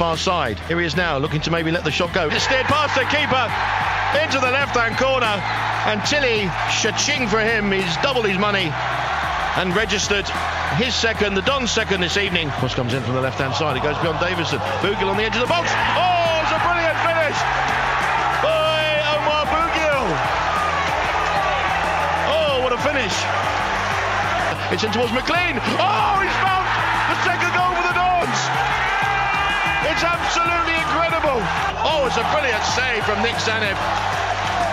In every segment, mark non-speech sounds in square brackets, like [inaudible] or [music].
far side. Here he is now, looking to maybe let the shot go. It's steered past the keeper into the left-hand corner, and Tilley, cha-ching for him. He's doubled his money and registered his second, the Don's second this evening. Cross comes in from the left-hand side. It goes beyond Davison. Bugiel on the edge of the box. Oh, it's a brilliant finish. Boy, Omar Bugiel. Oh, what a finish. It's in towards McLean. Oh, he's It's absolutely incredible. Oh, it's a brilliant save from Nick Tzanev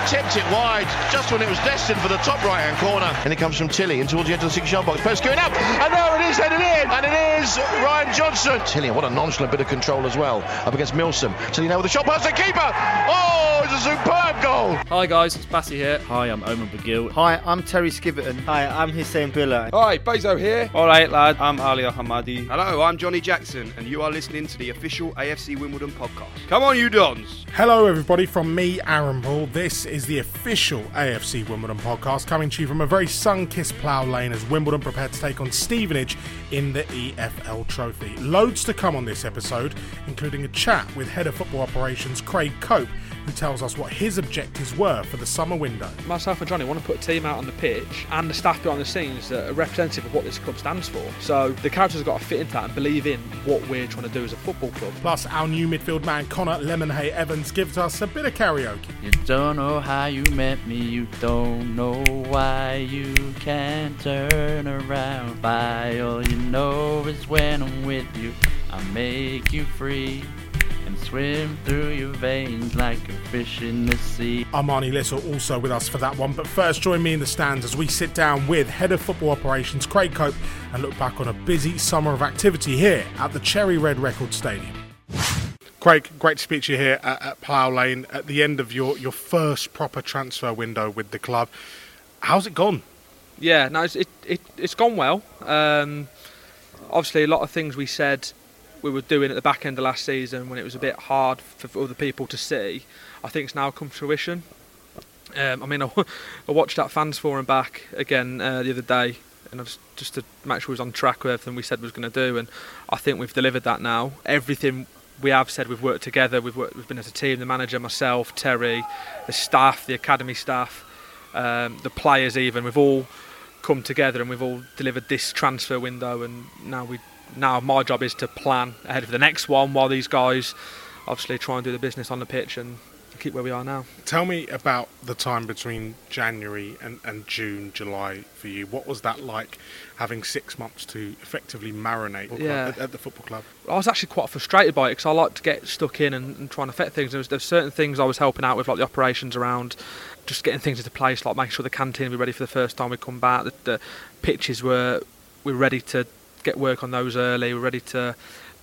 tipped it wide just when it was destined for the top right hand corner. And it comes from Tilley in towards the edge of the six yard box. Post going up, and there it is, headed in, and it is Ryan Johnson. Tilley, what a nonchalant bit of control as well up against Milsom. Tilley now with a shot past the keeper. Oh, it's a superb goal. Hi guys, it's Bassy here. Hi, I'm Omar Bugiel. Hi, I'm Terry Skiverton. Hi, I'm Hussein Biler. Hi, Bezo here. Alright lad, I'm Ali Al Hamadi. Hello, I'm Johnny Jackson, and you are listening to the official AFC Wimbledon podcast. Come on, you Dons. Hello, everybody, from me, Aaron Paul. This is the official AFC Wimbledon podcast coming to you from a very sun kissed plough lane as Wimbledon prepare to take on Stevenage in the EFL Trophy. Loads to come on this episode, including a chat with Head of Football Operations Craig Cope, who tells us what his objectives were for the summer window. Myself and Johnny want to put a team out on the pitch and the staff behind the scenes that are representative of what this club stands for. So the characters have got to fit into that and believe in what we're trying to do as a football club. Plus, our new midfield man Connor Lemonheigh-Evans gives us a bit of karaoke. You don't know how you met me, you don't know why you can't turn around. By all you know is when I'm with you, I make you free and swim through your veins like a fish in the sea. Armani Little also with us for that one. But first, join me in the stands as we sit down with Head of Football Operations Craig Cope and look back on a busy summer of activity here at the Cherry Red Record Stadium. Craig, great to speak to you here at, at Plough Lane at the end of your, your first proper transfer window with the club. How's it gone? Yeah, no, it's, it, it, it's gone well. Um, obviously, a lot of things we said we were doing at the back end of last season when it was a bit hard for, for other people to see, I think it's now come to fruition. Um, I mean, I, [laughs] I watched that fans forum back again uh, the other day, and I just, just to make sure we was on track with everything we said we was going to do, and I think we've delivered that now. Everything we have said we've worked together. We've worked, we've been as a team. The manager, myself, Terry, the staff, the academy staff, um, the players, even. We've all come together and we've all delivered this transfer window. And now we now my job is to plan ahead of the next one while these guys obviously try and do the business on the pitch and keep where we are now. Tell me about the time between January and, and June, July for you. What was that like having six months to effectively marinate Yeah. at, at the football club? I was actually quite frustrated by it because I like to get stuck in and, and try and affect things. There was, there certain things I was helping out with, like the operations around, just getting things into place, like making sure the canteen would be ready for the first time we come back. The, the pitches were we were ready to get work on those early. We're ready to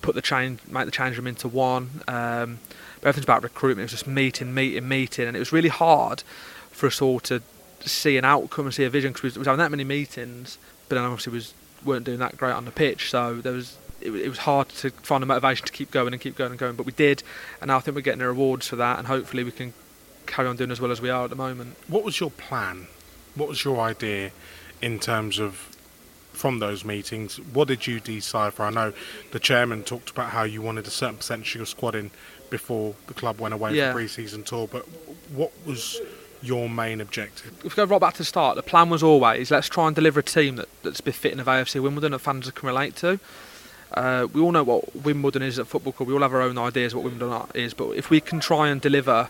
put the change, make the change room into one. Um, but everything's about recruitment. It was just meeting, meeting, meeting, and it was really hard for us all to see an outcome and see a vision because we was having that many meetings, but then obviously was weren't doing that great on the pitch. So there was it, it was hard to find the motivation to keep going and keep going and going. But we did, and now I think we're getting the rewards for that, and hopefully we can carry on doing as well as we are at the moment. What was your plan? What was your idea in terms of from those meetings? What did you decipher? I know the chairman talked about how you wanted a certain percentage of your squad in before the club went away Yeah. for pre-season tour, but what was your main objective? if we go right back to the start, the plan was always let's try and deliver a team that, that's befitting of AFC Wimbledon that fans can relate to. Uh, we all know what Wimbledon is at a football club. We all have our own ideas what Wimbledon is, but if we can try and deliver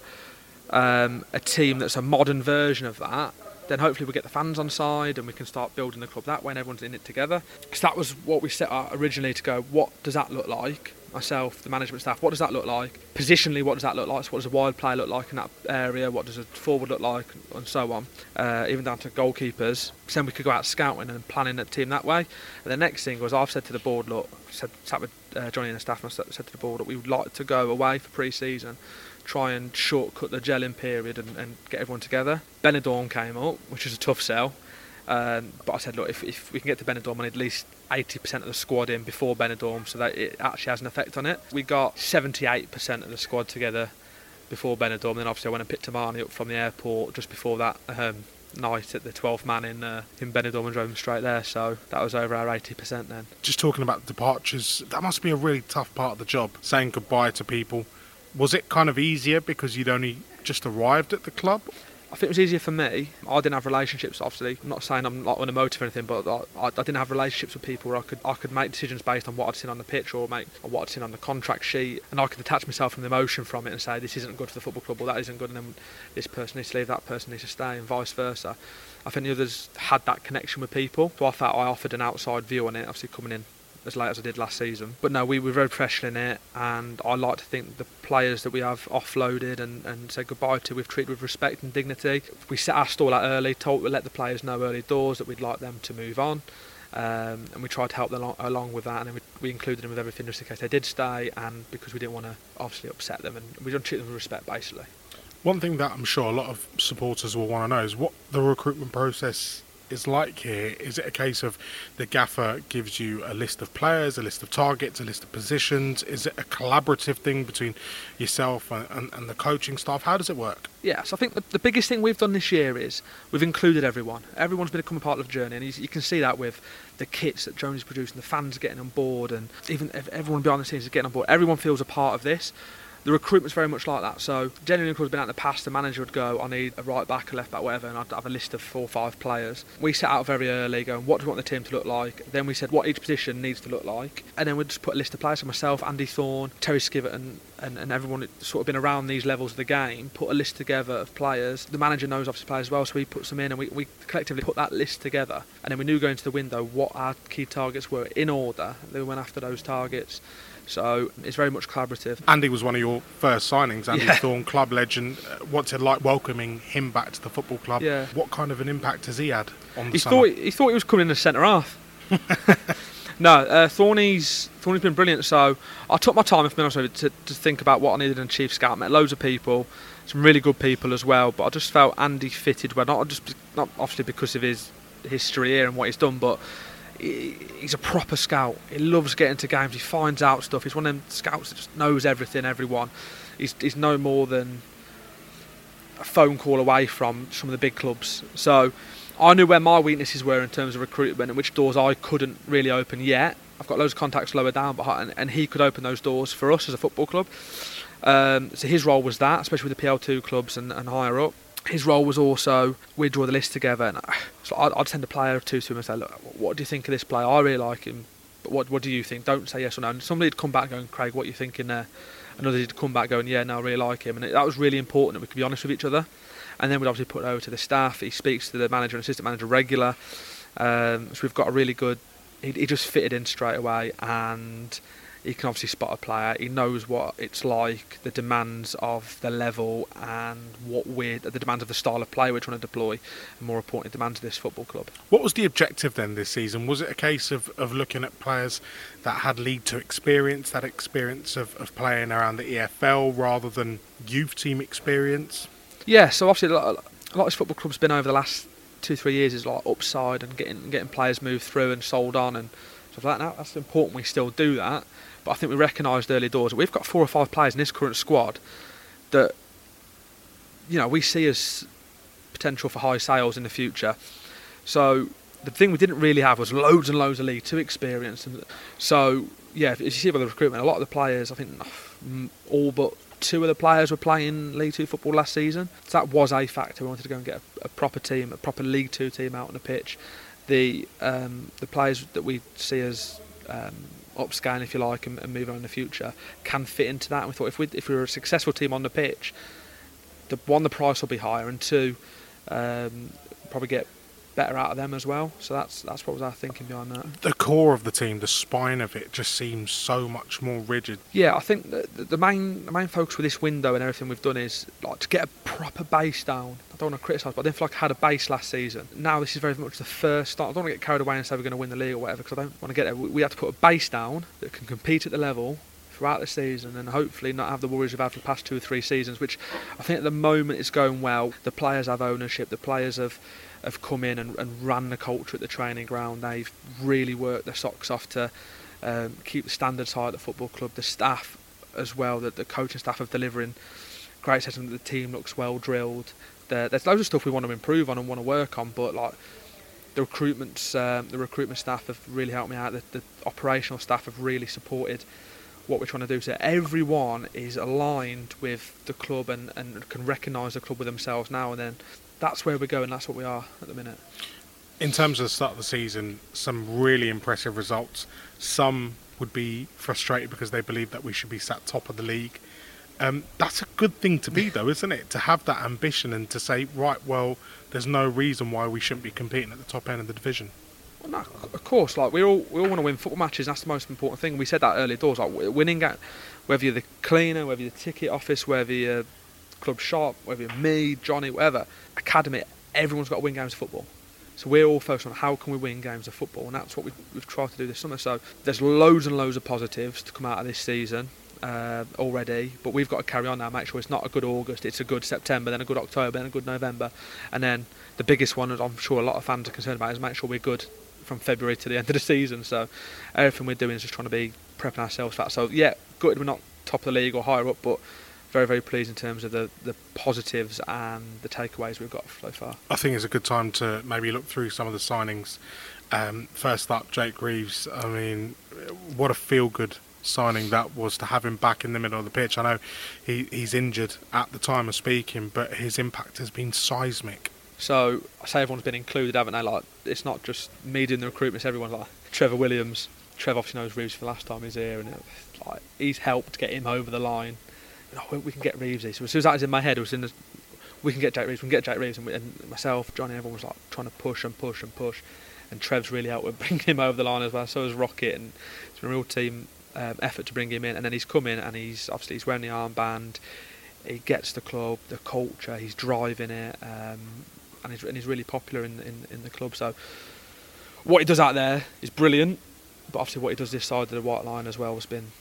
um, a team that's a modern version of that, then hopefully we'll get the fans on side and we can start building the club that way and everyone's in it together. Because that was what we set out originally to go, what does that look like? Myself, the management staff, what does that look like? Positionally, what does that look like? So what does a wide player look like in that area? What does a forward look like? And so on. Uh, even down to goalkeepers. So then we could go out scouting and planning a team that way. And the next thing was I've said to the board, look, said, sat with uh, Johnny and the staff and I said to the board that we would like to go away for pre-season try and shortcut the gelling period and, and get everyone together. Benidorm came up, which is a tough sell. Um, but I said, look, if, if we can get to Benidorm, need at least 80% of the squad in before Benidorm so that it actually has an effect on it. We got 78% of the squad together before Benidorm. Then obviously I went and picked Tamani up from the airport just before that um, night at the 12th man in uh, in Benidorm and drove them straight there. So that was over our 80% then. Just talking about departures, that must be a really tough part of the job, saying goodbye to people. Was it kind of easier because you'd only just arrived at the club? I think it was easier for me. I didn't have relationships, obviously. I'm not saying I'm not unmotivated or anything, but I, I didn't have relationships with people where I could I could make decisions based on what I'd seen on the pitch or make or what I'd seen on the contract sheet, and I could detach myself from the emotion from it and say this isn't good for the football club or that isn't good, and then this person needs to leave, that person needs to stay, and vice versa. I think the others had that connection with people, so I felt I offered an outside view on it, obviously coming in as late as I did last season. But no, we were very professional in it, and I like to think the players that we have offloaded and, and said goodbye to, we've treated with respect and dignity. We set our stall out early, told we let the players know early doors that we'd like them to move on. Um, and we tried to help them along, along with that, and we, we, included them with everything just in case they did stay, and because we didn't want to obviously upset them, and we don't treat them with respect basically. One thing that I'm sure a lot of supporters will want to know is what the recruitment process is like here? Is it a case of the gaffer gives you a list of players, a list of targets, a list of positions? Is it a collaborative thing between yourself and, and, and the coaching staff? How does it work? Yeah, so I think the, the, biggest thing we've done this year is we've included everyone. Everyone's been a part of the journey, and you, you can see that with the kits that Jones is producing, the fans getting on board, and even everyone behind the scenes is getting on board. Everyone feels a part of this the recruitment's very much like that. So generally, of course, been out in the past, the manager would go, I need a right back, a left back, whatever, and I'd have a list of four or five players. We set out very early, going, what do we want the team to look like? Then we said what each position needs to look like, and then we'd just put a list of players. So myself, Andy Thorne, Terry Skivitt, and, and, and everyone that's sort of been around these levels of the game, put a list together of players. The manager knows obviously players as well, so he puts them in, and we, we collectively put that list together. And then we knew going to the window what our key targets were in order. Then we went after those targets. So it's very much collaborative. Andy was one of your first signings, Andy yeah. Thorne, club legend. Uh, what's it like welcoming him back to the football club? Yeah. What kind of an impact has he had on the he summer? Thought, he thought he was coming in as centre half. [laughs] no, uh, Thorny's Thorny's been brilliant. So I took my time, if I'm honest to, to think about what I needed in chief scout. Met loads of people, some really good people as well. But I just felt Andy fitted well, not just not obviously because of his history here and what he's done, but he's a proper scout. He loves getting to games. He finds out stuff. He's one of them scouts that just knows everything, everyone. He's, he's no more than a phone call away from some of the big clubs. So I knew where my weaknesses were in terms of recruitment and which doors I couldn't really open yet. I've got loads of contacts lower down, but and, and he could open those doors for us as a football club. Um, so his role was that, especially with the PL2 clubs and, and higher up his role was also we'd draw the list together, and so I'd, I'd, send a player or two to him and say, "Look, what do you think of this player? I really like him, but what what do you think? Don't say yes or no." And somebody'd come back going, "Craig, what are you thinking there?" Another'd come back going, "Yeah, no, I really like him," and it, that was really important that we could be honest with each other. And then we'd obviously put it over to the staff. He speaks to the manager and assistant manager regular, um, so we've got a really good. He, he just fitted in straight away, and he can obviously spot a player. He knows what it's like, the demands of the level, and what we're the demands of the style of play we're trying to deploy, and more importantly, the demands of this football club. What was the objective then this season? Was it a case of, of looking at players that had League Two experience, that experience of, of playing around the EFL, rather than youth team experience? Yeah, so obviously a lot, a lot of football clubs been over the last two three years is like upside and getting getting players moved through and sold on and stuff like that. Now, That's important. We still do that. But I think we recognised early doors that we've got four or five players in this current squad that you know we see as potential for high sales in the future. So the thing we didn't really have was loads and loads of League Two experience. And so yeah, as you see by the recruitment, a lot of the players, I think all but two of the players were playing League Two football last season. So that was a factor. We wanted to go and get a, a proper team, a proper League Two team out on the pitch. The um, the players that we see as um, upscaling, if you like, and, and move on in the future, can fit into that. And we thought if we if we were a successful team on the pitch, the one the price will be higher, and two, um, probably get better out of them as well. So that's that's what was our thinking behind that. The core of the team, the spine of it, just seems so much more rigid. Yeah, I think the, the main the main focus with this window and everything we've done is like to get a proper base down. I don't want to criticise, but I didn't feel like I had a base last season. Now this is very much the first start. I don't want to get carried away and say we're going to win the league or whatever because I don't want to get there. We, we have to put a base down that can compete at the level throughout the season and hopefully not have the worries we've had for the past two or three seasons, which I think at the moment is going well. The players have ownership, the players have have come in and, and ran the culture at the training ground. They've really worked their socks off to um, keep the standards high at the football club. The staff as well, that the coaching staff are delivering great assessment. The team looks well drilled. There, there's loads of stuff we want to improve on and want to work on, but like the recruitment, um, the recruitment staff have really helped me out. The, the operational staff have really supported what we're trying to do. So everyone is aligned with the club and, and can recognise the club with themselves now. And then that's where we're going. That's what we are at the minute. In terms of the start of the season, some really impressive results. Some would be frustrated because they believe that we should be sat top of the league. Um, that's a good thing to be, [laughs] though, isn't it? To have that ambition and to say, right, well, there's no reason why we shouldn't be competing at the top end of the division. No, of course, like we all we all want to win football matches. That's the most important thing. We said that earlier doors, like winning at whether you're the cleaner, whether you're the ticket office, whether you're club shop, whether you're me, Johnny, whatever academy. Everyone's got to win games of football. So we're all focused on how can we win games of football, and that's what we've, we've tried to do this summer. So there's loads and loads of positives to come out of this season uh, already, but we've got to carry on now. Make sure it's not a good August, it's a good September, then a good October, then a good November, and then the biggest one, I'm sure a lot of fans are concerned about, is make sure we're good from February to the end of the season. So everything we're doing is just trying to be prepping ourselves for that. So yeah, good we're not top of the league or higher up, but very very pleased in terms of the, the positives and the takeaways we've got so far. I think it's a good time to maybe look through some of the signings. Um, first up, Jake Reeves. I mean, what a feel good signing that was to have him back in the middle of the pitch. I know he, he's injured at the time of speaking, but his impact has been seismic. So I say everyone's been included, haven't they? Like it's not just me doing the recruitment; it's everyone. Like Trevor Williams. Trevor obviously knows Reeves for the last time he's here, and like he's helped get him over the line. You know, we can get Reeves. So as soon as that was in my head, it was in the, we can get Jack Reeves. We can get Jack Reeves, and, we, and myself, Johnny, everyone was like trying to push and push and push. And Trev's really helped with [laughs] bringing him over the line as well. So has Rocket, and it's been a real team um, effort to bring him in, and then he's come in and he's obviously he's wearing the armband. He gets the club, the culture. He's driving it, um, and, he's, and he's really popular in, in in the club. So what he does out there is brilliant, but obviously what he does this side of the white line as well has been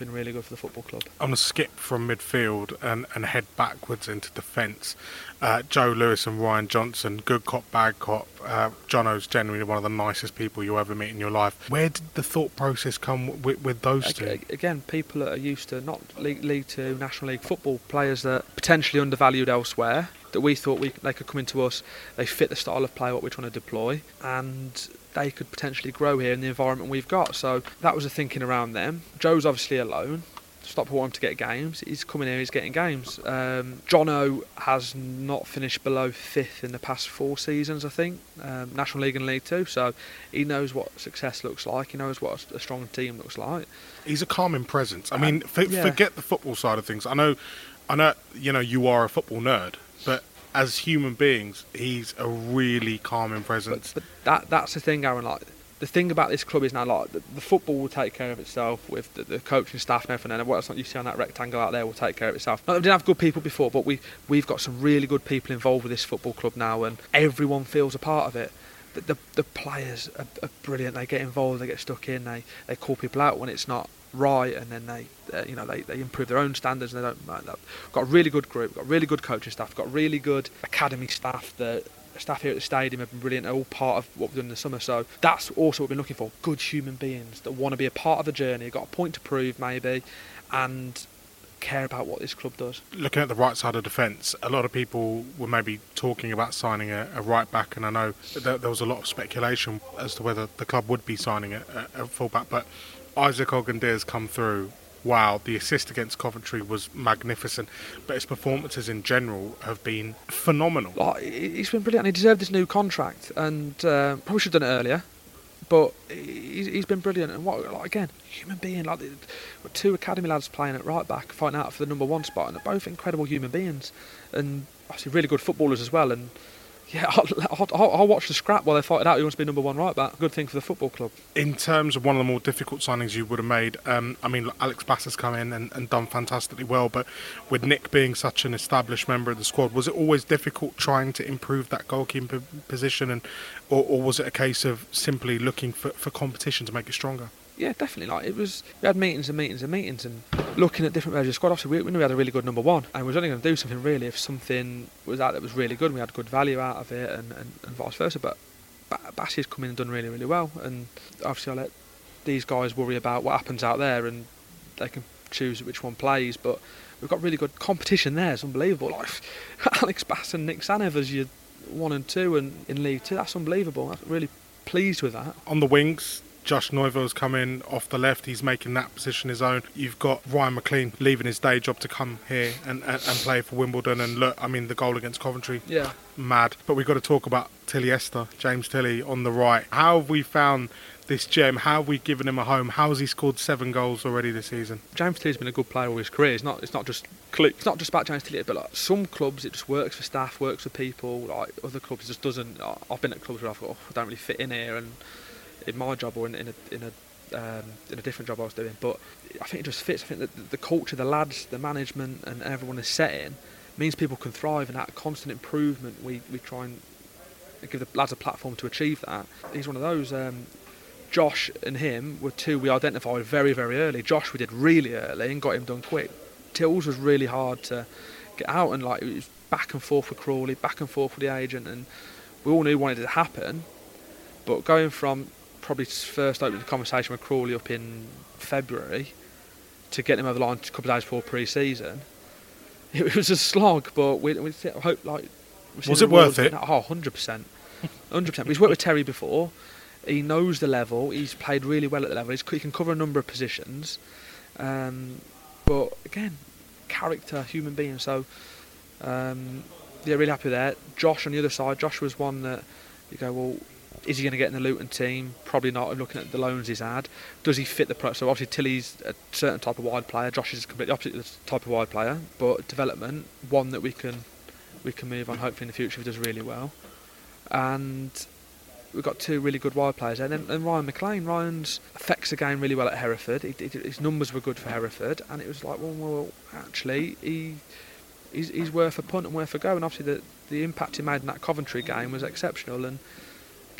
been really good for the football club. I'm going to skip from midfield and, and head backwards into defence. Uh, Joe Lewis and Ryan Johnson, good cop, bad cop. Uh, Jono's generally one of the nicest people you'll ever meet in your life. Where did the thought process come with, with those two? Again, people that are used to not League, League Two, National League football, players that potentially undervalued elsewhere, that we thought we, they could come into us, they fit the style of play what we're trying to deploy, and they could potentially grow here in the environment we've got. So that was the thinking around them. Joe's obviously alone. Stop wanting to get games. He's coming here. He's getting games. Um, Jono has not finished below fifth in the past four seasons, I think, um, National League and League Two. So he knows what success looks like. He knows what a strong team looks like. He's a calming presence. I mean, for, yeah. forget the football side of things. I know, I know. You know, you are a football nerd, but as human beings, he's a really calming presence. But, but that that's the thing, Aaron. Like the thing about this club is now like the, the football will take care of itself with the, the, coaching staff and everything. And what you see on that rectangle out there will take care of itself. Not that we didn't have good people before, but we we've got some really good people involved with this football club now, and everyone feels a part of it. The, the, the players are, are, brilliant. They get involved. They get stuck in. They they call people out when it's not right, and then they, uh, you know, they, they improve their own standards. And they don't that. Got a really good group. Got really good coaching staff. Got really good academy staff. The staff here at the stadium have been brilliant. They're all part of what we've done in the summer. So that's also what we've been looking for: good human beings that want to be a part of the journey, got a point to prove maybe, and care about what this club does. Looking at the right side of defence, a lot of people were maybe talking about signing a, a right back, and I know there, was a lot of speculation as to whether the club would be signing a, a full back, but Isaac Ogundere's come through. Wow, the assist against Coventry was magnificent, but his performances in general have been phenomenal. Oh, he's been brilliant. He deserved this new contract, and uh, probably should have done it earlier. But he's, he's been brilliant, and what like, again, human being like two academy lads playing at right back, fighting out for the number one spot, and they're both incredible human beings, and obviously really good footballers as well. And yeah, I'll, I'll, I'll, watch the scrap while they fight it out. Who wants to be number one right back? Good thing for the football club. In terms of one of the more difficult signings you would have made, um, I mean, Alex Bass has come in and, and, done fantastically well, but with Nick being such an established member of the squad, was it always difficult trying to improve that goalkeeper position, and or, or was it a case of simply looking for, for competition to make it stronger? Yeah, definitely. Like it was, we had meetings and meetings and meetings, and looking at different measures. Squad obviously, we, we knew we had a really good number one, and we was only going to do something really if something was out that was really good. and We had good value out of it, and, and, and vice versa. But Bassie's come in and done really, really well, and obviously I let these guys worry about what happens out there, and they can choose which one plays. But we've got really good competition there. It's unbelievable. Like [laughs] Alex Bass and Nick Tzanev as your one and two, and in League Two, that's unbelievable. I'm really pleased with that. On the wings, Josh Neufville's coming off the left. He's making that position his own. You've got Ryan McLean leaving his day job to come here and, and, and play for Wimbledon. And look, I mean, the goal against Coventry, Yeah. mad. But we've got to talk about Tilly Esther, James Tilley on the right. How have we found this gem? How have we given him a home? How has he scored seven goals already this season? James Tilley's been a good player all his career. It's not. It's not just. Click. It's not just about James Tilley, but like some clubs, it just works for staff, works for people. Like other clubs, it just doesn't. I've been at clubs where I thought, oh, I don't really fit in here, and in my job or in, in a in a um, in a different job I was doing. But I think it just fits. I think that the, culture, the lads, the management, and everyone is setting means people can thrive, and that constant improvement. We we try and give the lads a platform to achieve that. He's one of those. Um, Josh and him were two we identified very, very early. Josh we did really early and got him done quick. Tills was really hard to get out and like it was back and forth with Crawley, back and forth with the agent, and we all knew wanted it to happen. But going from probably first opened the conversation with Crawley up in February to get him over the line a couple of days before pre-season, [laughs] it was a slog. But we, we hope like Was it worth it? Oh, 100 percent, hundred percent. He's worked with Terry before. He knows the level. He's played really well at the level. He's, he can cover a number of positions. Um, but again, character, human being. So um, yeah, really happy that. Josh on the other side. Josh was one that you go, well, is he going to get in the Luton team? Probably not. I'm looking at the loans he's had, does he fit the pro? So obviously Tilley's a certain type of wide player. Josh is a completely opposite the type of wide player, but development one that we can we can move on. Hopefully in the future if he does really well. And we've got two really good wide players, and then and Ryan McLean. Ryan's affects the game really well at Hereford. He, he, his numbers were good for Hereford, and it was like, well, well actually, he he's, he's worth a punt and worth a go. And obviously, the the impact he made in that Coventry game was exceptional, and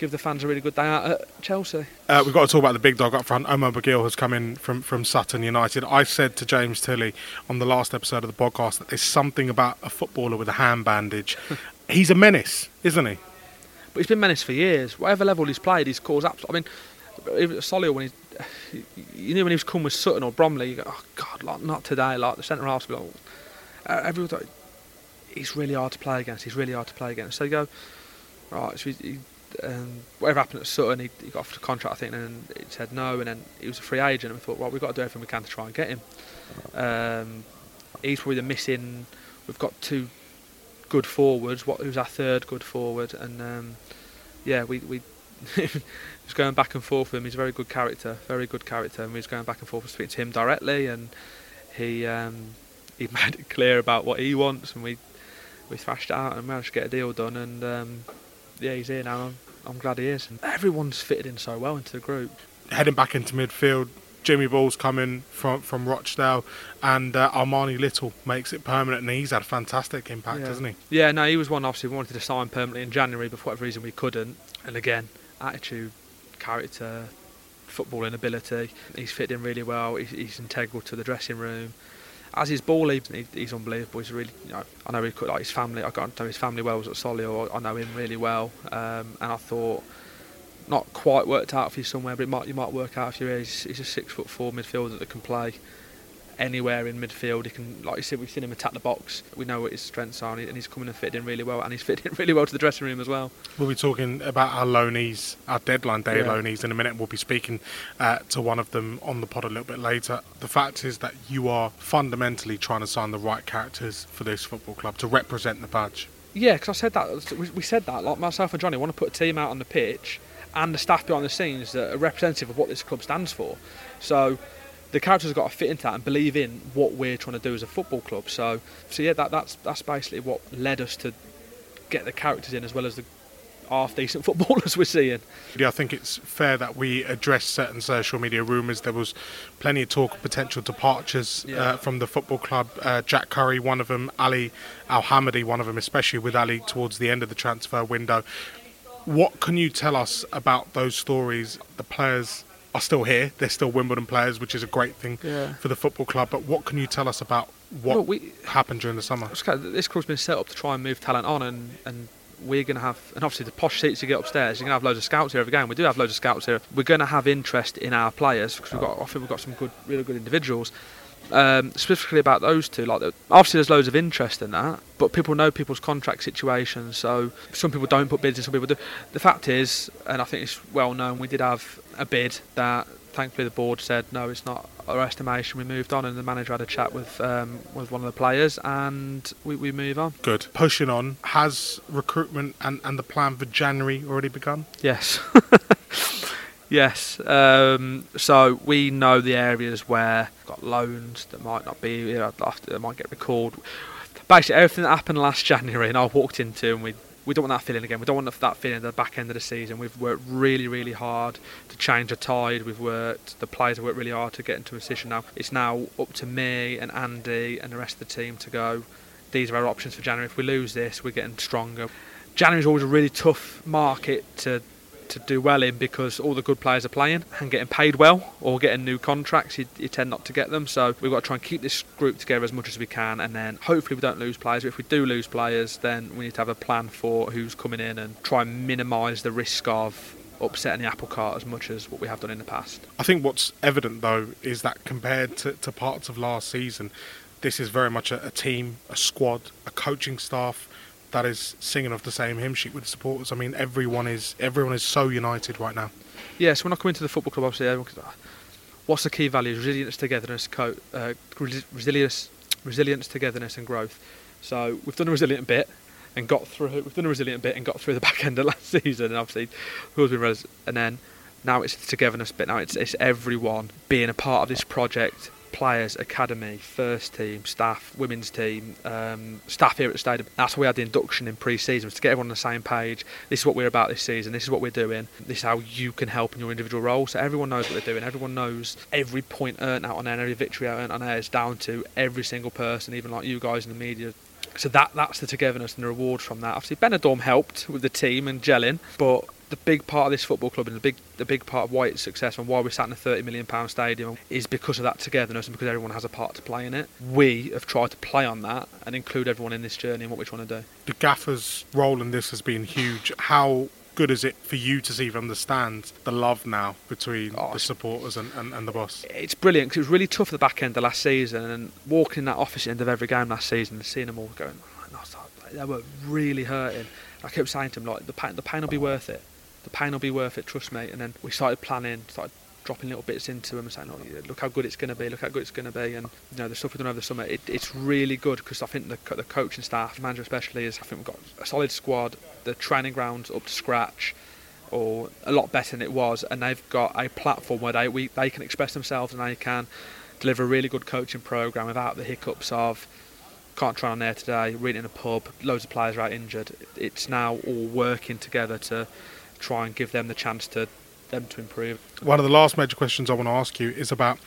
give the fans a really good day out at Chelsea. Uh, we've got to talk about the big dog up front. Omar Bugiel has come in from, from Sutton United. I said to James Tilley on the last episode of the podcast that there's something about a footballer with a hand bandage. [laughs] He's a menace, isn't he? But he's been menaced for years. Whatever level he's played, he's caused absolute. I mean, Solihull when he, you knew when he was coming with Sutton or Bromley, you go, oh God, like, not today. Like the centre half's like, uh, everyone's like, he's really hard to play against. He's really hard to play against. So you go, right. So he, um, whatever happened at Sutton, he, he got offered a contract, I think, and he said no. And then he was a free agent, and we thought, well, we've got to do everything we can to try and get him. Um, he's probably the missing. We've got two good forwards. What who's our third good forward? And um, yeah, we we [laughs] was going back and forth with him. He's a very good character, very good character, and we was going back and forth speaking to him directly, and he um, he [laughs] made it clear about what he wants, and we we thrashed it out and managed to get a deal done. And um, yeah, he's here now. I'm, I'm glad he is. And everyone's fitted in so well into the group. Heading back into midfield, Jimmy Ball's coming from, from Rochdale, and uh, Armani Little makes it permanent, and he's had a fantastic impact, Yeah. hasn't he? Yeah, no, he was one obviously we wanted to sign permanently in January, but for whatever reason we couldn't. And again, attitude, character, footballing ability. He's fit in really well. He's, he's integral to the dressing room. As his ball, he, he's unbelievable. He's really, you know, I know he could, like his family. I got to know his family well. I was at Solihull. I know him really well, um, and I thought not quite worked out for you somewhere, but it might you might work out if you're he's, he's a six foot four midfielder that can play anywhere in midfield. He can, like you said, we've seen him attack the box. We know what his strengths are, and, he, and he's coming and fitting in really well, and he's [laughs] fitting in really well to the dressing room as well. We'll be talking about our loanees, our deadline day Yeah. loanees in a minute. We'll be speaking uh, to one of them on the pod a little bit later. The fact is that you are fundamentally trying to sign the right characters for this football club to represent the badge. Yeah, because I said that we, we said that like myself and Johnny want to put a team out on the pitch and the staff behind the scenes that are representative of what this club stands for. So the characters have got to fit into that and believe in what we're trying to do as a football club. So, so yeah, that, that's that's basically what led us to get the characters in as well as the half decent [laughs] footballers we're seeing. Yeah, I think it's fair that we address certain social media rumours. There was plenty of talk of potential departures Yeah. uh, from the football club. Uh, Jack Currie, one of them, Ali Al Hamadi, one of them, especially with Ali towards the end of the transfer window. What can you tell us about those stories? The players are still here; they're still Wimbledon players, which is a great thing Yeah. for the football club. But what can you tell us about what Well, we- happened during the summer? Kind of- this club's been set up to try and move talent on, and, and we're going to have, and obviously the posh seats you get upstairs, you're going to have loads of scouts here every game. We do have loads of scouts here. We're going to have interest in our players because we've got, I think we've got some good, really good individuals. Um, specifically about those two. Like, obviously, there's loads of interest in that, but people know people's contract situations. So some people don't put bids in, some people do. The fact is, and I think it's well known, we did have a bid that thankfully the board said no, it's not our estimation. We moved on, and the manager had a chat with um, with one of the players, and we, we move on. Good. Pushing on. Has recruitment and, and the plan for January already begun? Yes. [laughs] yes. Um, so we know the areas where we've got loans that might not be, you know, that might get recalled. Basically, everything that happened last [laughs] January and I walked into, and we we don't want that feeling again. We don't want that feeling at the back end of the season. We've worked really, really hard to change the tide. We've worked, the players have worked really hard to get into a position now. It's now up to me and Andy and the rest of the team to go. These are our options for January. If we lose this, we're getting stronger. January is always a really tough market to to do well in because all the good players are playing and getting paid well or getting new contracts. You, you tend not to get them, so we've got to try and keep this group together as much as we can, and then hopefully we don't lose players. But if we do lose players, then we need to have a plan for who's coming in and try and minimise the risk of upsetting the apple cart as much as what we have done in the past. I think what's evident though is that compared to, to parts of last season, this is very much a, a team, a squad, a coaching staff that is singing off the same hymn sheet with the supporters. I mean, everyone is everyone is so united right now. Yeah, so when I come into the football club, obviously, everyone, "Ah, what's the key values? Resilience, togetherness, co- uh, resilience, resilience, togetherness, and growth. So we've done a resilient bit and got through. We've done a resilient bit and got through the [laughs] back end of last season, and obviously, who's been res- and then now it's the togetherness bit. Now it's it's everyone being a part of this project. Players, academy, first team, staff, women's team, um, staff here at the stadium. That's why we had the induction in pre-season to get everyone on the same page. This is what we're about this season. This is what we're doing. This is how you can help in your individual role. So everyone knows what they're doing. Everyone knows every point earned out on air, every victory earned on air is down to every single person, even like you guys in the media. So that that's the togetherness and the reward from that. Obviously, Benidorm helped with the team and gelling, but the big part of this football club and the big the big part of why it's successful and why we're sat in a 30 million pound stadium is because of that togetherness and because everyone has a part to play in it. We have tried to play on that and include everyone in this journey and what we're trying to do. The gaffer's role in this has been huge. How good is it for you to see and understand the love now between Oh, the supporters and, and, and the boss? It's brilliant because it was really tough at the back end of last season and walking in that office end of every game last season and seeing them all going, "Oh, no, they were really hurting. I kept saying to them like the pain, the pain will be worth it. The pain will be worth it. Trust me. And then we started planning, started dropping little bits into them and saying, oh, look how good it's going to be. Look how good it's going to be. And you know the stuff we've done over the summer, it, it's really good because I think the the coaching staff, manager especially, is I think we've got a solid squad. The training grounds up to scratch or a lot better than it was, and they've got a platform where they we, they can express themselves and they can deliver a really good coaching program without the hiccups of can't train on there today, reading in a pub, loads of players are out injured. It's now all working together to try and give them the chance to them to improve. One of the last major questions I want to ask you is about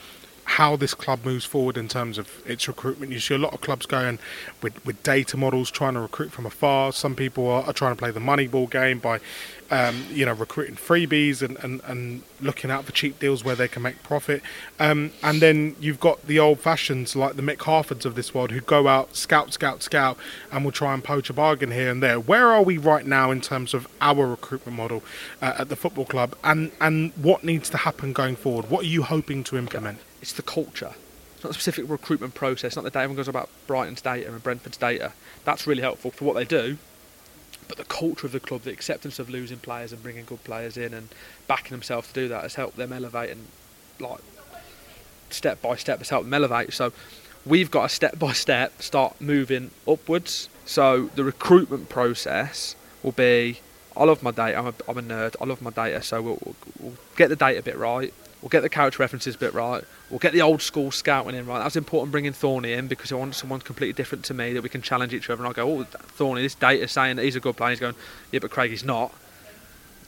how this club moves forward in terms of its recruitment. You see a lot of clubs going with, with data models, trying to recruit from afar. Some people are, are trying to play the money ball game by, um, you know, recruiting freebies and, and, and looking out for cheap deals where they can make profit. Um, and then you've got the old fashions like the Mick Harfords of this world who go out, scout, scout, scout, and will try and poach a bargain here and there. Where are we right now in terms of our recruitment model uh, at the football club and, and what needs to happen going forward? What are you hoping to implement? It's the culture. It's not the specific recruitment process. Not the data. Everyone goes about Brighton's data and Brentford's data. That's really helpful for what they do. But the culture of the club, the acceptance of losing players and bringing good players in and backing themselves to do that has helped them elevate and like step by step has helped them elevate. So we've got to step by step start moving upwards. So the recruitment process will be I love my data. I'm a, I'm a nerd. I love my data. So we'll, we'll, we'll get the data a bit right. We'll get the character references bit right. We'll get the old school scouting in right. That's important bringing Thorny in because I want someone completely different to me that we can challenge each other. And I go, oh, Thorny, this data saying that he's a good player. He's going, yeah, but Craig, he's not.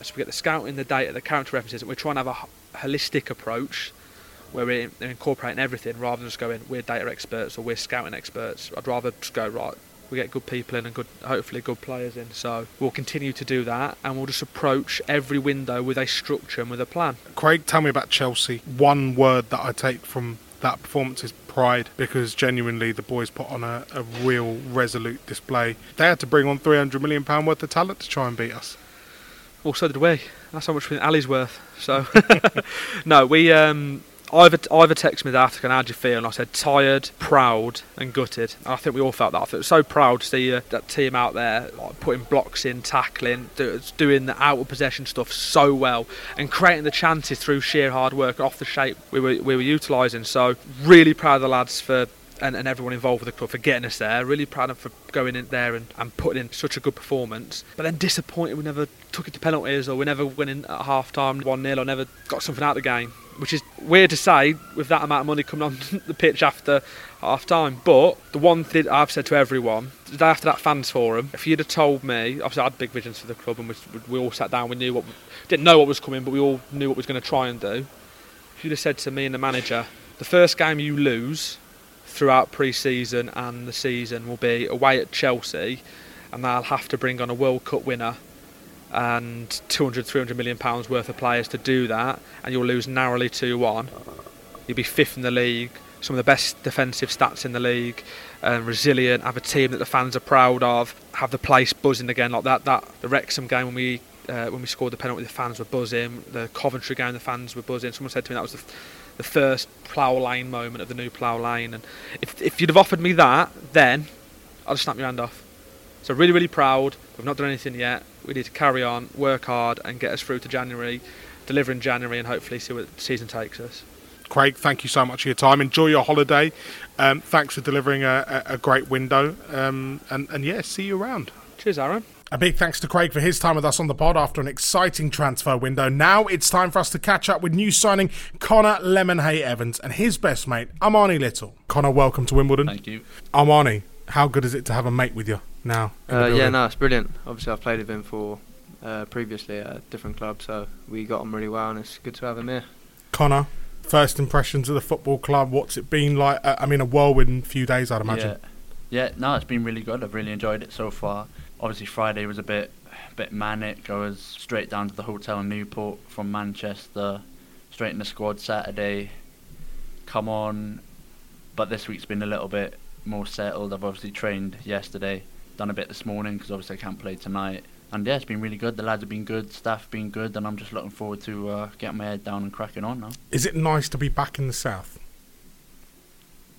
So we get the scouting, the data, the character references, and we're trying to have a holistic approach where we're we're incorporating everything rather than just going, we're data experts or we're scouting experts. I'd rather just go, right, we get good people in and good, hopefully good players in. So we'll continue to do that and we'll just approach every window with a structure and with a plan. Craig, tell me about Chelsea. One word that I take from that performance is pride because genuinely the boys put on a, a real resolute display. They had to bring on £300 million worth of talent to try and beat us. Well, so did we. That's how much we think Ali's worth. So, [laughs] [laughs] no, we um, Ivor, Ivor texted me that after, how do you feel? And I said, tired, proud, and gutted. And I think we all felt that. I felt so proud to see uh, that team out there like, putting blocks in, tackling, do, doing the out of possession stuff so well, and creating the chances through sheer hard work off the shape we were, we were utilising. So, really proud of the lads for and, and, everyone involved with the club for getting us there. Really proud of them for going in there and, and putting in such a good performance. But then disappointed we never took it to penalties or we never went in at half time 1 0 or never got something out of the game which is weird to say with that amount of money coming on [laughs] the pitch after half time. But the one thing I've said to everyone, the day after that fans forum, if you'd have told me, obviously I had big visions for the club and we, we all sat down, we knew what, didn't know what was coming, but we all knew what was going to try and do. If you'd have said to me and the manager, the first game you lose throughout pre-season and the season will be away at Chelsea, and they'll have to bring on a World Cup winner and 200, 300 million pounds worth of players to do that, and you'll lose narrowly 2 1. You'll be fifth in the league, some of the best defensive stats in the league, um, resilient, have a team that the fans are proud of, have the place buzzing again like that. That the Wrexham game when we uh, when we scored the penalty, the fans were buzzing. The Coventry game, the fans were buzzing. Someone said to me that was the, the first plough lane moment of the new plough lane. And if if you'd have offered me that, then I'd have snapped your hand off. So really, really proud. We've not done anything yet. We need to carry on, work hard, and get us through to January, deliver in January, and hopefully see where the season takes us. Craig, thank you so much for your time. Enjoy your holiday. Um, thanks for delivering a, a, a great window. Um, and, and yeah, see you around. Cheers, Aaron. A big thanks to Craig for his time with us on the pod after an exciting transfer window. Now it's time for us to catch up with new signing Connor Lemonheigh-Evans and his best mate, Armani Little. Connor, welcome to Wimbledon. Thank you. Armani, how good is it to have a mate with you? Now? Uh, yeah, no, it's brilliant. Obviously, I've played with him for uh, previously at a different club, so we got on really well, and it's good to have him here. Connor, first impressions of the football club. What's it been like? Uh, I mean, a whirlwind few days, I'd imagine. Yeah. yeah, no, it's been really good. I've really enjoyed it so far. Obviously, Friday was a bit, bit manic. I was straight down to the hotel in Newport from Manchester, straight in the squad Saturday. Come on, but this week's been a little bit more settled. I've obviously trained yesterday done a bit this morning because obviously I can't play tonight. And yeah, it's been really good. The lads have been good, staff have been good, and I'm just looking forward to uh, getting my head down and cracking on now. Is it nice to be back in the south?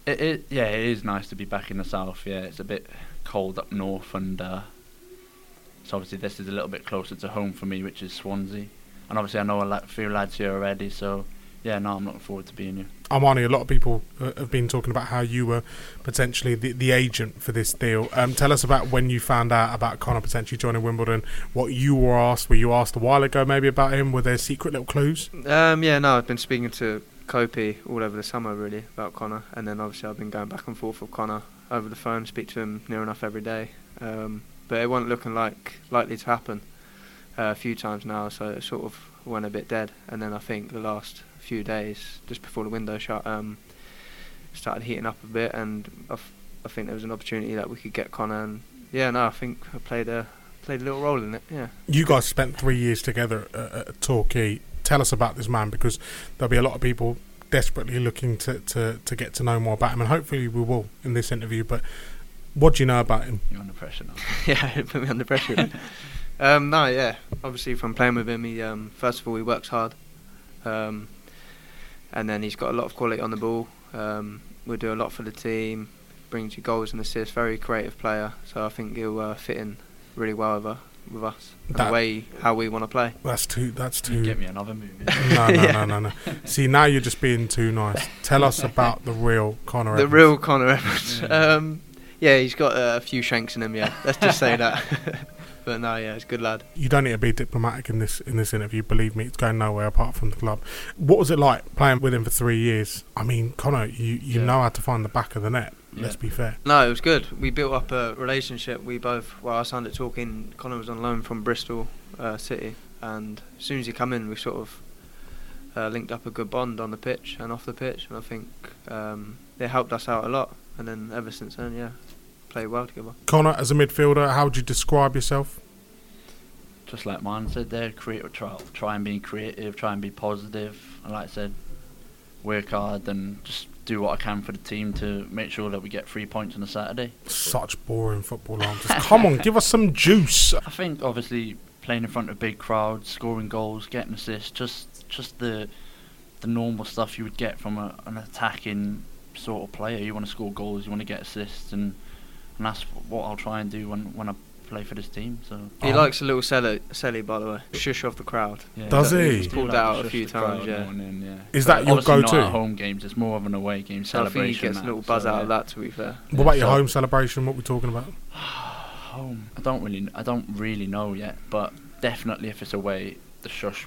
It, it yeah, it is nice to be back in the south. Yeah, it's a bit cold up north, and uh, so obviously this is a little bit closer to home for me, which is Swansea. And obviously I know a few lads here already, so yeah, no, I'm looking forward to being here. Armani, a lot of people uh, have been talking about how you were potentially the, the agent for this deal. Um, tell us about when you found out about Connor potentially joining Wimbledon. What you were asked? Were you asked a while ago maybe about him? Were there secret little clues? Um, yeah, no, I've been speaking to Copey all over the summer really about Connor, and then obviously I've been going back and forth with Connor over the phone, speak to him near enough every day. Um, but it wasn't looking like likely to happen uh, a few times now, so it sort of went a bit dead. And then I think the last few days, just before the window shut, um, started heating up a bit, and I, f- I think there was an opportunity that we could get Connor. And yeah, no, I think I played a played a little role in it. Yeah. You guys spent three years together at, at Torquay. Tell us about this man because there'll be a lot of people desperately looking to, to, to get to know more about him, and hopefully we will in this interview. But what do you know about him? You're under pressure now. [laughs] yeah, [laughs] put me under pressure. [laughs] um, no, yeah. Obviously, from playing with him, he um, first of all he works hard. Um, and then he's got a lot of quality on the ball. Um, will do a lot for the team, brings you goals and assists. Very creative player, so I think he'll uh, fit in really well with, uh, with us. the way how we want to play. That's too. That's too. get me another movie. no, no, yeah. no, [laughs] no, no. See, now you're just being too nice. Tell us about the real Connor. The Evans. real Connor Evans. Yeah. [laughs] Um, yeah, he's got uh, a few shanks in him. Yeah, let's just say [laughs] that. But no, yeah, it's a good lad. You don't need to be diplomatic in this in this interview. Believe me, it's going nowhere apart from the club. What was it like playing with him for three years? I mean, Connor, you, you yeah. know how to find the back of the net. Yeah. Let's be fair. No, it was good. We built up a relationship. We both, well, I signed it talking. Connor was on loan from Bristol uh, City, and as soon as he come in, we sort of uh, linked up a good bond on the pitch and off the pitch, and I think um, it helped us out a lot. And then ever since then, yeah, play well together. Connor, as a midfielder, how would you describe yourself? Just like mine said there, creative, try, try and be creative, try and be positive. And like I said, work hard and just do what I can for the team to make sure that we get three points on a Saturday. Such boring football answers. Come on, give us some juice. [laughs] I think obviously playing in front of big crowds, scoring goals, getting assists, just just the the normal stuff you would get from a, an attacking sort of player. You want to score goals, you want to get assists, and and that's what I'll try and do when when I play for this team. So He Oh. likes a little celly, celly, by the way. Shush off the crowd. yeah, Does he? he's Pulled like out a few times, yeah. in, yeah. Is But that your go-to? Not at home games. It's more of an away game So I think he gets a little buzz so, out of that, to be fair. What about your so- home celebration? What we're talking about? [sighs] Home. I don't really. I don't really know yet, but definitely if it's away, the shush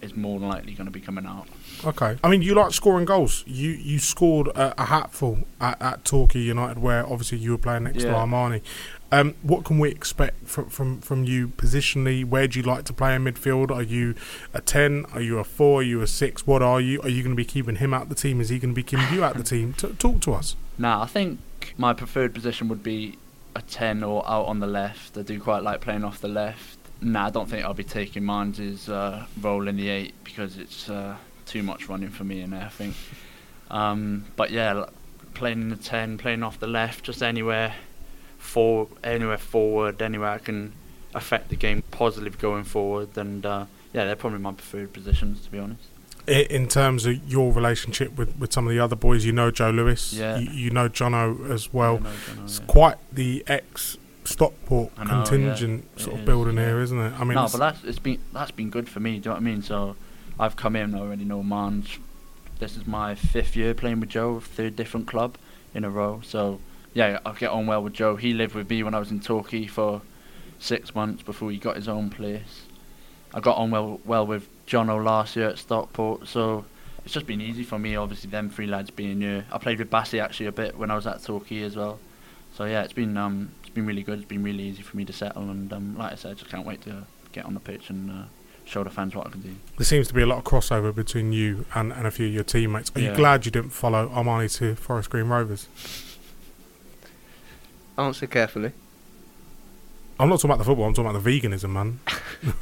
is more than likely going to be coming out. Okay. I mean, you like scoring goals. You you scored a, a hatful at, at Torquay United, where obviously you were playing next to Yeah. Armani. Um, what can we expect from, from from you positionally? Where do you like to play in midfield? Are you a ten? Are you a four? Are you a six? What are you? Are you going to be keeping him out the team? Is he going to be keeping you out the team? T- talk to us. Nah, I think my preferred position would be a 10 or out on the left. I do quite like playing off the left. Nah, I don't think I'll be taking Mines' uh, role in the 8 because it's uh, too much running for me in there, I think. Um, but yeah, playing in the 10, playing off the left, just anywhere, for, anywhere forward, anywhere I can affect the game positive going forward. And uh, yeah, they're probably my preferred positions, to be honest. In terms of your relationship with, with some of the other boys, you know Joe Lewis. Yeah. You, you know Jono as well. I know, I know, It's yeah. quite the ex Stockport know, yeah. contingent It sort of is, building yeah. here, isn't it? I mean, no, but that's it's been that's been good for me. Do you know what I mean? So I've come in I already know Mange. This is my fifth year playing with Joe, third different club in a row. So yeah, I get on well with Joe. He lived with me when I was in Torquay for six months before he got his own place. I got on well well with Jono last year at Stockport. So it's just been easy for me. Obviously, them three lads being here. I played with Bassi actually a bit when I was at Torquay as well. So yeah, it's been um, been really good. It's been really easy for me to settle, and um, like I said, I just can't wait to get on the pitch and uh, show the fans what I can do. there seems to be a lot of crossover between you and, and a few of your teammates. Are you glad you didn't follow Armani to Forest Green Rovers? Answer carefully. I'm not talking about the football. I'm talking about the veganism, man. [laughs]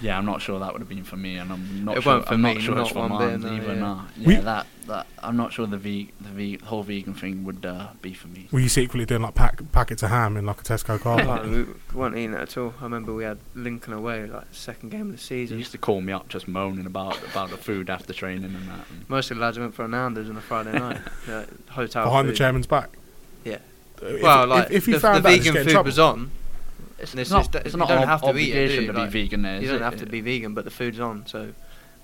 Yeah, I'm not sure that would have been for me, and I'm not It sure. won't for I'm me, not sure it's for one bit, Mines no, either. yeah. Nah. Yeah, We- that that I'm not sure the ve- the ve- whole vegan thing would uh, be for me. Were you secretly doing like pack, packets of ham in like a Tesco car? Oh, we weren't eating it at all. I remember we had Lincoln away, like second game of the season. season. used to call me up just moaning about about the food after training and that. And Most of the lads went for an Nando's on a Friday [laughs] night. Yeah, hotel Behind the chairman's back. Yeah. Uh, If, well, if- like if, you the, found the out, vegan food trouble. was on. It's, This not is the- it's you not don't an have to eat it, do obligation you? to be vegan. There, You don't it? have to be vegan, but the food's on. So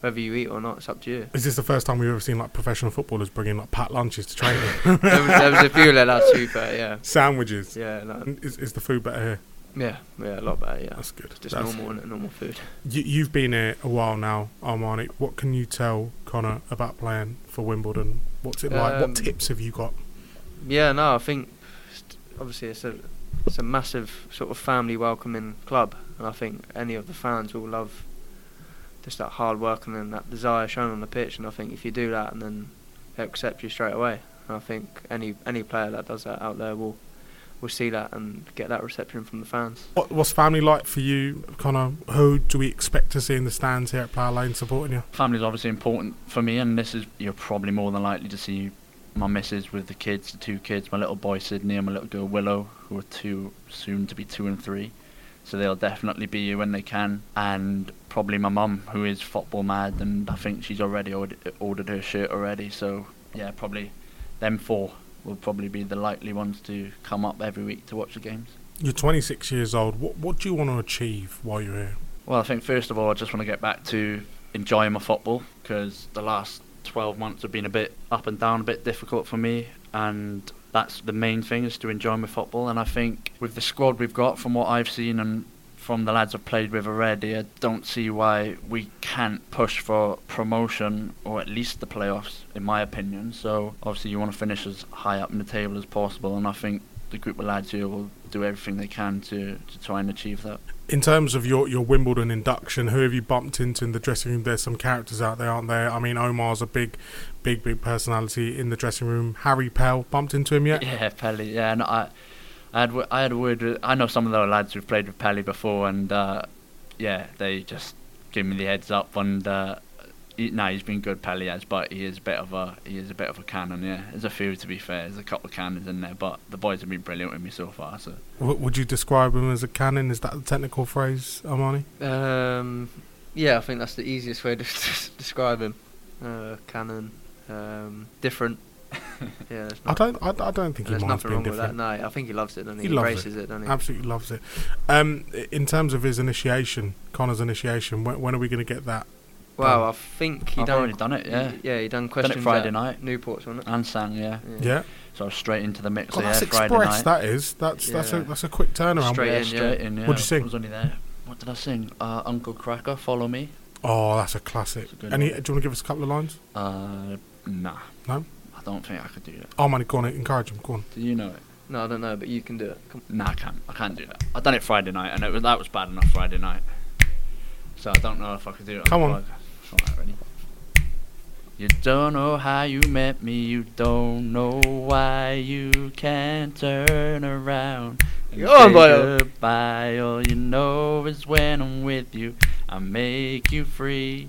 whether you eat or not, it's up to you. Is this the first time we've ever seen like professional footballers bringing like packed lunches to training? [laughs] there, was, there was a few of that too fair, yeah. Sandwiches. Yeah, no, Is, is the food better here? yeah, yeah, a lot better, yeah. That's good. It's just That's- normal, is Normal food. You, you've been here a while now, Armani. What can you tell Connor about playing for Wimbledon? What's it like? Um, what tips have you got? Yeah, no, I think obviously it's a it's a massive sort of family welcoming club, and I think any of the fans will love just that hard work and then that desire shown on the pitch. And I think if you do that, and then they accept you straight away. And I think any any player that does that out there will will see that and get that reception from the fans. What, what's family like for you, Connor? Who do we expect to see in the stands here at Plough Lane supporting you? Family is obviously important for me, and this is you're probably more than likely to see my missus with the kids, the two kids, my little boy Sydney and my little girl Willow, who are two soon to be two and three. So they'll definitely be here when they can, and probably my mum, who is football mad, and I think she's already ordered, ordered her shirt already. So yeah, probably them four will probably be the likely ones to come up every week to watch the games. You're 26 years old. What what do you want to achieve while you're here? Well, I think first of all, I just want to get back to enjoying my football because the last 12 months have been a bit up and down, a bit difficult for me, and that's the main thing is to enjoy my football. And I think with the squad we've got, from what I've seen and from the lads I've played with already, I don't see why we can't push for promotion or at least the playoffs, in my opinion. So obviously, you want to finish as high up in the table as possible, and I think the group of lads here will do everything they can to, to try and achieve that. In terms of your, your Wimbledon induction, who have you bumped into in the dressing room? There's some characters out there, aren't there? I mean, Omar's a big, big, big personality in the dressing room. Harry Pell, bumped into him yet? Yeah, Pelly. Yeah, and I, I had I had a word. With, I know some of the lads who've played with Pelly before, and uh, yeah, they just give me the heads up. And uh, he, nah, he's been good, Pelly has, but he is a bit of a he is a bit of a cannon. Yeah, there's a few to be fair. There's a couple of cannons in there, but the boys have been brilliant with me so far. So W- would you describe him as a cannon? Is that the technical phrase, Armani? Um, yeah, I think that's the easiest way to [laughs] describe him. uh, Cannon, um, different. [laughs] yeah, there's, I don't. I, I don't think he there's minds nothing being wrong with that. different. No, I think he loves it, and he, He loves embraces it, doesn't he? Absolutely loves it. Um, in terms of his initiation, Connor's initiation, when, when are we going to get that? Well, I think he I've done. already done it, yeah. Yeah, he done questions Friday at night. Newport's, wasn't it? And sang, yeah. Yeah. So straight into the mix. God, yeah, that's Friday express. night. That is. That's that's a that's a quick turnaround. Straight yeah, in, yeah. straight in. Yeah. What'd you sing? I was only there. What did I sing? Uh, Uncle Kracker, follow me. Oh, that's a classic. It's a good Any? one. Do you want to give us a couple of lines? Uh, nah. No? I don't think I could do that. Oh man, go on, encourage him. Go on. Do you know it? No, I don't know, but you can do it. Come Nah, I can't. I can't do that. I done it Friday night, and it was that was bad enough Friday night. So I don't know if I could do it. Come on. Friday. Alright, ready? You don't know how you met me. You don't know why you can't turn around. and Go on, say boyo. Goodbye. All you know is when I'm with you, I make you free.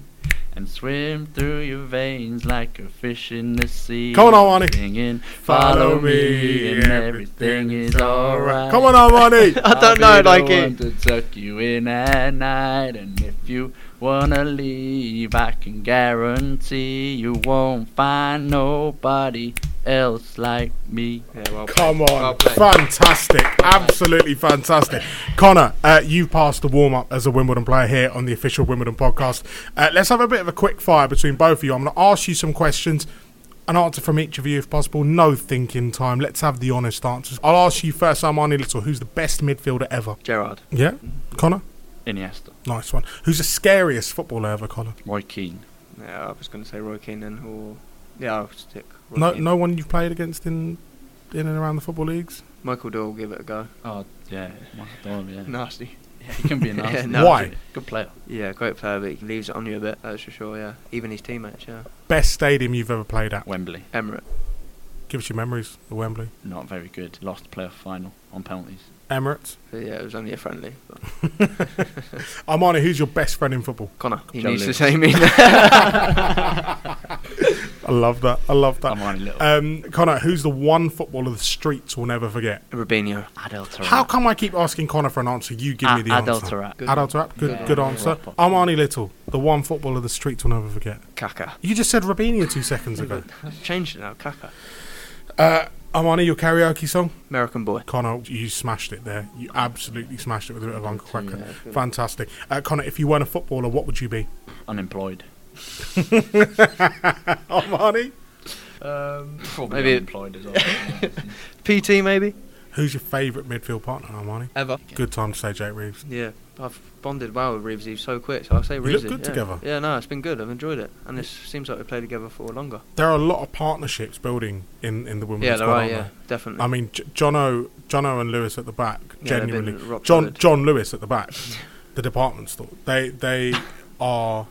And swim through your veins like a fish in the sea. Come on, Armani. Singing, follow me, and everything is alright. Come on, Armani. [laughs] I don't I'll know be like the it. one to tuck you in at night, and if you wanna leave, I can guarantee you won't find nobody else like me. Yeah, well Come played. on, Well played. fantastic, absolutely fantastic. Connor, uh, you've passed the warm up as a Wimbledon player here on the official Wimbledon podcast. Uh, let's have a bit of a quick fire between both of you. I'm going to ask you some questions, an answer from each of you if possible. No thinking time. Let's have the honest answers. I'll ask you first, Armani Little, who's the best midfielder ever? Gerrard. Yeah, Connor. Iniesta, Nice one. Who's the scariest footballer ever, Connor? Roy Keane, Yeah, I was going to say Roy Keane then, or yeah, I'll stick. Roy No, Keane. no one you've played against in in and around the football leagues. Michael Doyle, give it a go. oh yeah, Michael Dorn, yeah. Nasty. yeah, he can be a [laughs] nasty. Yeah, no. Why? Good player. Yeah, great player, but he leaves it on you a bit. That's for sure. Yeah, even his teammates. Yeah, Best stadium you've ever played at? Wembley, Emirates. Give us your memories of Wembley. not very good. Lost the playoff final on penalties. Emirates. Yeah, it was only a friendly. But [laughs] Armani, who's your best friend in football? Connor, he Joe needs to Lewis. say me. [laughs] I love that. I love that. I'm only little. Um, Connor, who's the one footballer the streets will never forget? Robinho. Adel How come I keep asking Connor for an answer? You give A- me the Adel answer. Taarabt. Good Adel one. Good, Yeah. good Yeah. answer. Proper. Armani Little, the one footballer the streets will never forget. Kaka. You just said Robinho two seconds ago. I've [laughs] changed it now. Kaka. Uh, Armani, your karaoke song? American boy. Connor, you smashed it there. You absolutely smashed it with a bit of Uncle Kracker. Yeah. Fantastic. Uh, Connor, if you weren't a footballer, what would you be? Unemployed. [laughs] Armani? Um, Probably Maybe- unemployed as well. [laughs] PT maybe. Who's your favourite midfield partner, Armani? Ever. Good time to say Jake Reeves. Yeah, I've bonded well with Reeves. He's so quick, so I'll say You Reeves. look good yeah. together. Yeah, no, it's been good. I've enjoyed it, and it seems like we play together for longer. There are a lot of partnerships building in, in the women's yeah, squad, they're aren't Yeah, there? definitely. I mean, J- Jono, Jono and Lewis at the back, Yeah, genuinely. John. John Lewis at the back, [laughs] the department store. They they are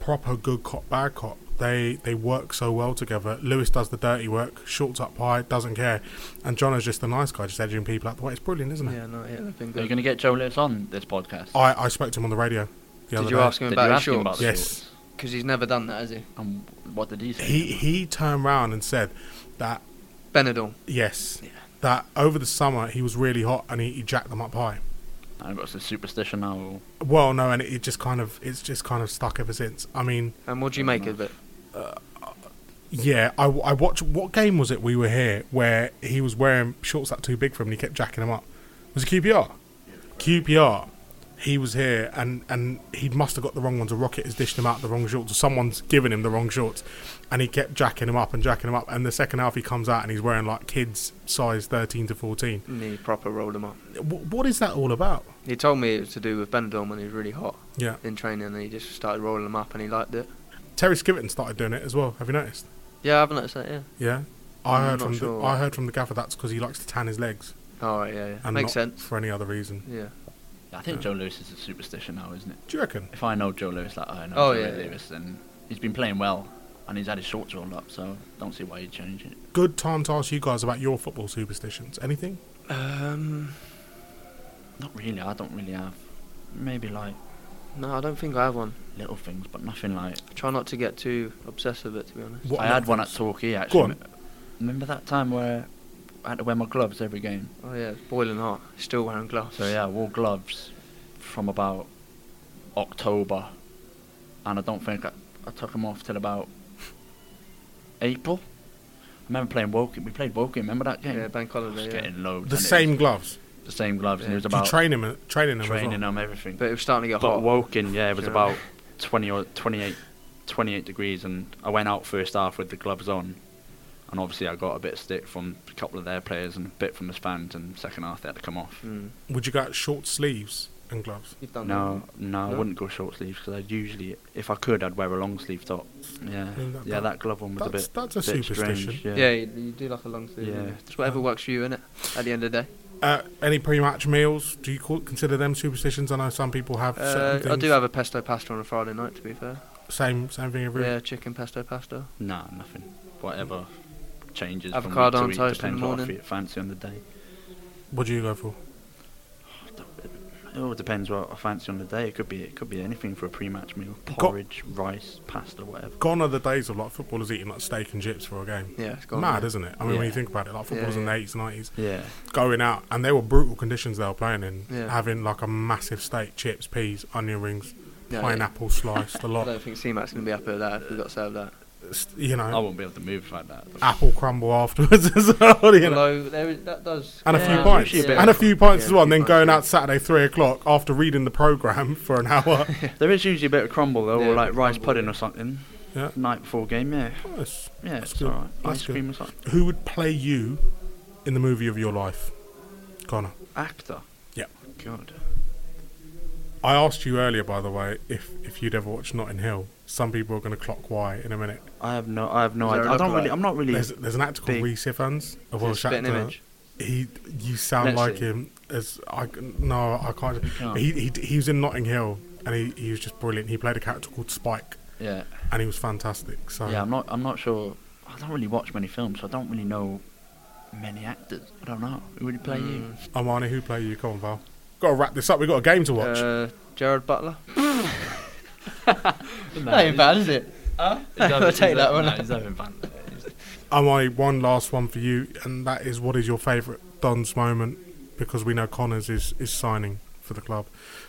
proper good cop, bad cop. They they work so well together. Lewis does the dirty work, shorts up high, doesn't care, and John is just the nice guy, just edging people out the way. It's brilliant, isn't it? yeah, no, yeah, they've been Are you going to get Joe Lewis on this podcast? I, I spoke to him on the radio the other Did you day. ask him Did about you his ask him about shorts? the Yes. Because he's never done that, has he? And what did he say? He he turned round and said that Benidorm. yes, Yeah. that over the summer he was really hot and he, he jacked them up high. I've got some superstition now. Well, no, and it, it just kind of it's just kind of stuck ever since. I mean, And what do you make of it? Yeah, I, I watched. What game was it we were here where he was wearing shorts that too big for him and he kept jacking them up? Was it QPR? QPR. He was here and and he must have got the wrong ones. A rocket has dished him out the wrong shorts, or someone's given him the wrong shorts, and he kept jacking him up and jacking him up. And the second half he comes out and he's wearing like kids size thirteen to fourteen. And he proper rolled him up. W- what is that all about? He told me it was to do with Benidorm when he was really hot Yeah, in training, and he just started rolling them up, and he liked it. Terry Skiverton started doing it as well. Have you noticed? Yeah, I haven't noticed that. Yeah. Yeah, I I'm heard from sure. the, I heard from the gaffer that's because he likes to tan his legs All right. Yeah. yeah. and Makes not sense. for any other reason. Yeah. I think Joe Lewis is a superstition now, isn't it? Do you reckon? If I know Joe Lewis like I know Oh, Joe yeah, yeah. Lewis, then he's been playing well and he's had his shorts rolled up, so don't see why he'd change it. Good time to ask you guys about your football superstitions. Anything? Um. Not really. I don't really have. Maybe like No, I don't think I have one. little things, but nothing like. I try not to get too obsessed with it, to be honest. What I had one at things? Torquay actually. on. Remember that time where I had to wear my gloves every game? Oh yeah, it's boiling hot. Still wearing gloves. So yeah, I wore gloves from about October, and I don't think I, I took them off till about April. I remember playing Woking. We played Woking. Remember that game? Yeah, bank holiday. Just Yeah. getting loads. The and it same gloves. Was the same gloves, and it was Yeah. About train him, training them training well? them, everything. But it was starting to get But hot. Woking, yeah, it was Yeah. about 20 or 28, 28 degrees, and I went out first half with the gloves on, and obviously I got a bit of stick from a couple of their players and a bit from the fans, and second half they had to come off. Mm. Would you go short sleeves and gloves? You've done No, no, I wouldn't go short sleeves because I'd usually, if I could, I'd wear a long sleeve top. Yeah, I mean, that- yeah, that- that glove one was a That's, bit, that's a bit superstition. strange. Yeah. Yeah, you, you do like a long sleeve. Yeah. Yeah. It's whatever works for you, innit? At the end of the day. Uh, any pre-match meals? Do you call, consider them superstitions? I know some people have. Uh, certain I do have a pesto pasta on a Friday night, to be fair. same same thing every. Yeah, chicken pesto pasta. Nah, nothing. Whatever changes. Avocado from on week to week, toast in the depends what I morning. fancy on the day. What do you go for? It all depends what I fancy on the day. It could be it could be anything for a pre-match meal: Got- porridge, rice, pasta, whatever. Gone are the days of like footballers eating like steak and chips for a game. Yeah, it's gone. Mad, now. isn't it? I mean, when you think about it, like footballers Yeah, in the eighties, nineties, Yeah, going out, and they were brutal conditions they were playing in. Yeah. Having like a massive steak, chips, peas, onion rings, Yeah, pineapple sliced, a [laughs] lot. I don't think C-Mac's going to be happy with that if we got served that. S- know, I won't be able to move like that. apple crumble afterwards [laughs] as well. You know. Although there is, that does. And a Yeah, few there's pints, usually a and a few pints yeah, as well, and then going pints, out Saturday three o'clock after reading the program [laughs] for an hour. There is usually a bit of crumble though, Yeah, or like bit rice pudding or something. Yeah. Night before game, yeah, oh, Nice. yeah, That's it's good. alright. That's Ice good. cream or something. Who would play you in the movie of your life, Connor? Actor. Yeah. God. I asked you earlier, by the way, if if you'd ever watched Notting Hill. Some people are going to clock why in a minute. I have no, I have no Is idea. a I don't lookalike? really, I'm not really. There's there's an actor called big- Rhys Ifans, a Is it Welsh spitting image. He, you sound Let's like see. him as I no, I can't. can't. He, he he was in Notting Hill, and he, he was just brilliant. He played a character called Spike, yeah, and he was fantastic. So yeah. I'm not, I'm not sure. I don't really watch many films, so I don't really know many actors. I don't know. Who would play you? Mm, Armani, who play you? Come on, pal. Got to wrap this up. We've got a game to watch. Uh, Gerard Butler. [laughs] No, [laughs] That ain't bad, is it? [laughs] I'll take that one. Armani, one last one for you, and that is what is your favourite Don's moment? Because we know Connors is, is signing for the club.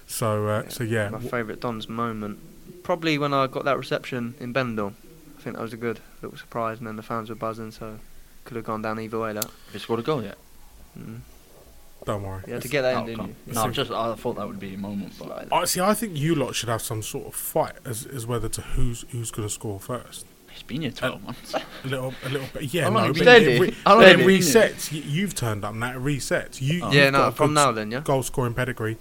So uh, so yeah, My favourite Don's moment. Probably when I got that reception in Benidorm. I think that was a good little surprise, and then the fans were buzzing, so could have gone down either way. That. Have you scored a goal yet? Mm. Don't worry. You had to get that in, didn't you? No, just I thought that would be a moment, but I see. I think you lot should have some sort of fight as as whether to who's who's going to score first. it's been here 12 months. A [laughs] little, a little bit. Yeah, How long no, have but you it, been re- here? How long it have you been here? resets. You, you've turned up now. It resets. You, Oh. Yeah, no, from now then, yeah. goal scoring pedigree.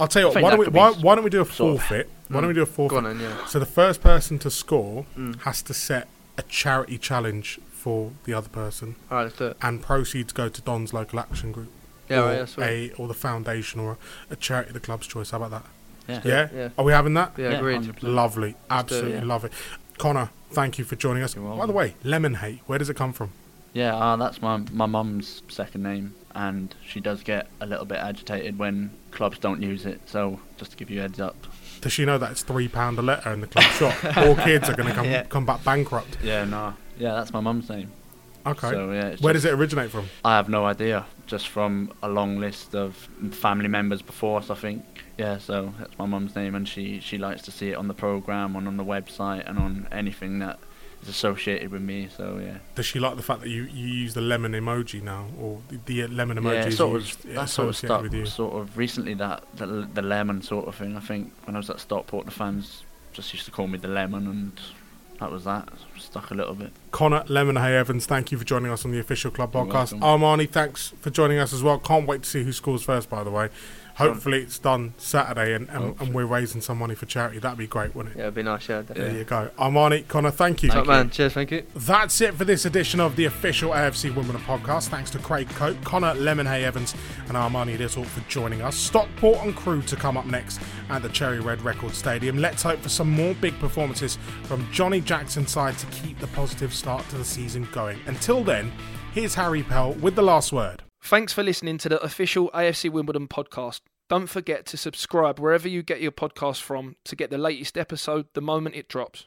I'll tell you what. Why don't we why, why don't we do a sort of- forfeit? Why don't we do a Go forfeit? on then, yeah. So the first person to score Mm. has to set a charity challenge for the other person, Alright, let's do it. and proceeds go to Don's local action group, Yeah, or right, that's a or the foundation, or a charity the club's choice. How about that? Yeah. Yeah, Yeah. Are we having that? Yeah, Yeah, agreed. 100%. Lovely, do it, absolutely yeah. love it. Connor, thank you for joining us. You're By the way, Lemonheigh. Where does it come from? Yeah, uh, that's my my mum's second name, and she does get a little bit agitated when clubs don't use it. So just to give you a heads up. Does she know that it's three pound a letter in the club shop? All [laughs] kids are going to come Yeah. come back bankrupt. Yeah, no. Yeah, that's my mum's name. Okay. So yeah, Where just- does it originate from? I have no idea. Just from a long list of family members before us, I think. Yeah, so that's my mum's name, and she she likes to see it on the program and on the website and on anything that is associated with me. So yeah. Does she like the fact that you, you use the lemon emoji now, or the, the lemon emoji yeah, sort of, that sort of stuff. with you? Sort of recently that the, the lemon sort of thing. I think when I was at Stockport, the fans just used to call me the lemon, and that was that. Stuck a little bit. Connor Lemonheigh-Evans, thank you for joining us on the official club podcast. Armani, thanks for joining us as well. Can't wait to see who scores first, by the way. Hopefully it's done Saturday and, and, and we're raising some money for charity. That'd be great, wouldn't it? Yeah, it'd be nice, yeah. There you go. Armani, Connor, thank you. Thank Top man, cheers, thank you. That's it for this edition of the official AFC Wimbledon podcast. Thanks to Craig Cope, Connor Lemonheigh-Evans, and Armani Little for joining us. Stockport and Crewe to come up next at the Cherry Red Record Stadium. Let's hope for some more big performances from Johnnie Jackson's side to keep the positive start to the season going. Until then, here's Harry Pell with the last word. Thanks for listening to the official AFC Wimbledon podcast. Don't forget to subscribe wherever you get your podcast from to get the latest episode the moment it drops.